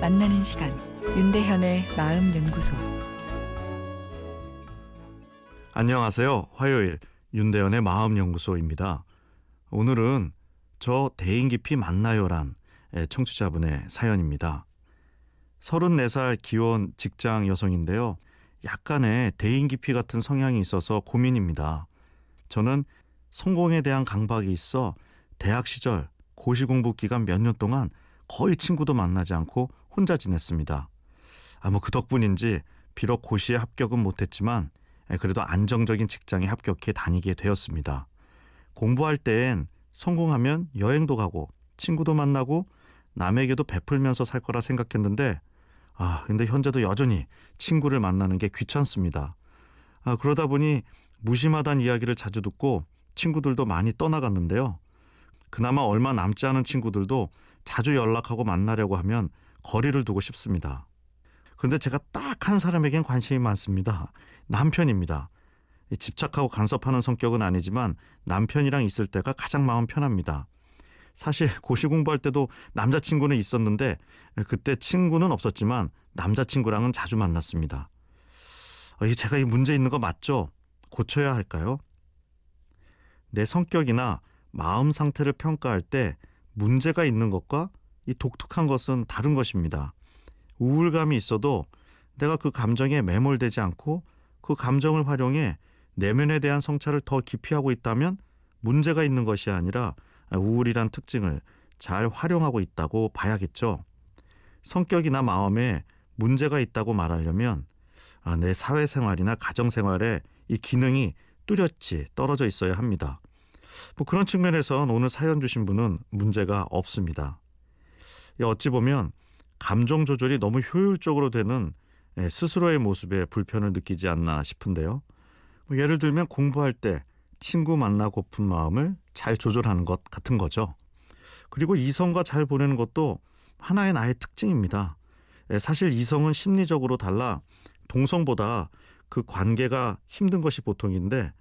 만나는 시간 윤대현의 마음 연구소 안녕하세요. 화요일 윤대현의 마음 연구소입니다. 오늘은 저 대인 깊이 만나요란 청취자분의 사연입니다. 34살 기혼 직장 여성인데요. 약간의 대인 깊이 같은 성향이 있어서 고민입니다. 저는 성공에 대한 강박이 있어 대학 시절 고시 공부 기간 몇 년 동안 거의 친구도 만나지 않고 혼자 지냈습니다. 아, 뭐그 덕분인지 비록 고시에 합격은 못했지만 그래도 안정적인 직장에 합격해 다니게 되었습니다. 공부할 땐 성공하면 여행도 가고 친구도 만나고 남에게도 베풀면서 살 거라 생각했는데 아, 근데 현재도 여전히 친구를 만나는 게 귀찮습니다. 아, 그러다 보니 무심하다는 이야기를 자주 듣고 친구들도 많이 떠나갔는데요. 그나마 얼마 남지 않은 친구들도 자주 연락하고 만나려고 하면 거리를 두고 싶습니다. 근데 제가 딱 한 사람에겐 관심이 많습니다. 남편입니다. 집착하고 간섭하는 성격은 아니지만 남편이랑 있을 때가 가장 마음 편합니다. 사실 고시 공부할 때도 남자친구는 있었는데 그때 친구는 없었지만 남자친구랑은 자주 만났습니다. 어, 제가 이 문제 있는 거 맞죠? 고쳐야 할까요? 내 성격이나 마음 상태를 평가할 때 문제가 있는 것과 이 독특한 것은 다른 것입니다. 우울감이 있어도 내가 그 감정에 매몰되지 않고 그 감정을 활용해 내면에 대한 성찰을 더 깊이 하고 있다면 문제가 있는 것이 아니라 우울이란 특징을 잘 활용하고 있다고 봐야겠죠. 성격이나 마음에 문제가 있다고 말하려면 아, 내 사회생활이나 가정생활에 이 기능이 뚜렷이 떨어져 있어야 합니다. 뭐 그런 측면에선 오늘 사연 주신 분은 문제가 없습니다. 어찌 보면 감정 조절이 너무 효율적으로 되는 예, 스스로의 모습에 불편을 느끼지 않나 싶은데요. 뭐 예를 들면 공부할 때 친구 만나고픈 마음을 잘 조절하는 것 같은 거죠. 그리고 이성과 잘 보내는 것도 하나의 나의 특징입니다. 예, 사실 이성은 심리적으로 달라 동성보다 그 관계가 힘든 것이 보통인데 어,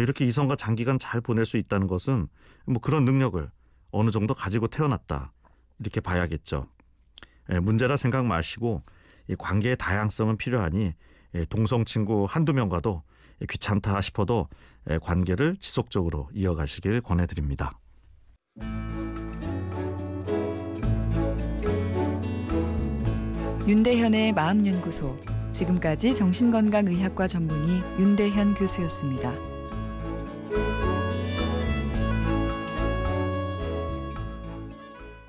이렇게 이성과 장기간 잘 보낼 수 있다는 것은 뭐 그런 능력을 어느 정도 가지고 태어났다 이렇게 봐야겠죠. 예, 문제라 생각 마시고 이 관계의 다양성은 필요하니 예, 동성 친구 한두 명과도 귀찮다 싶어도 예, 관계를 지속적으로 이어가시길 권해드립니다. 윤대현의 마음연구소 지금까지 정신건강의학과 전문의 윤대현 교수였습니다.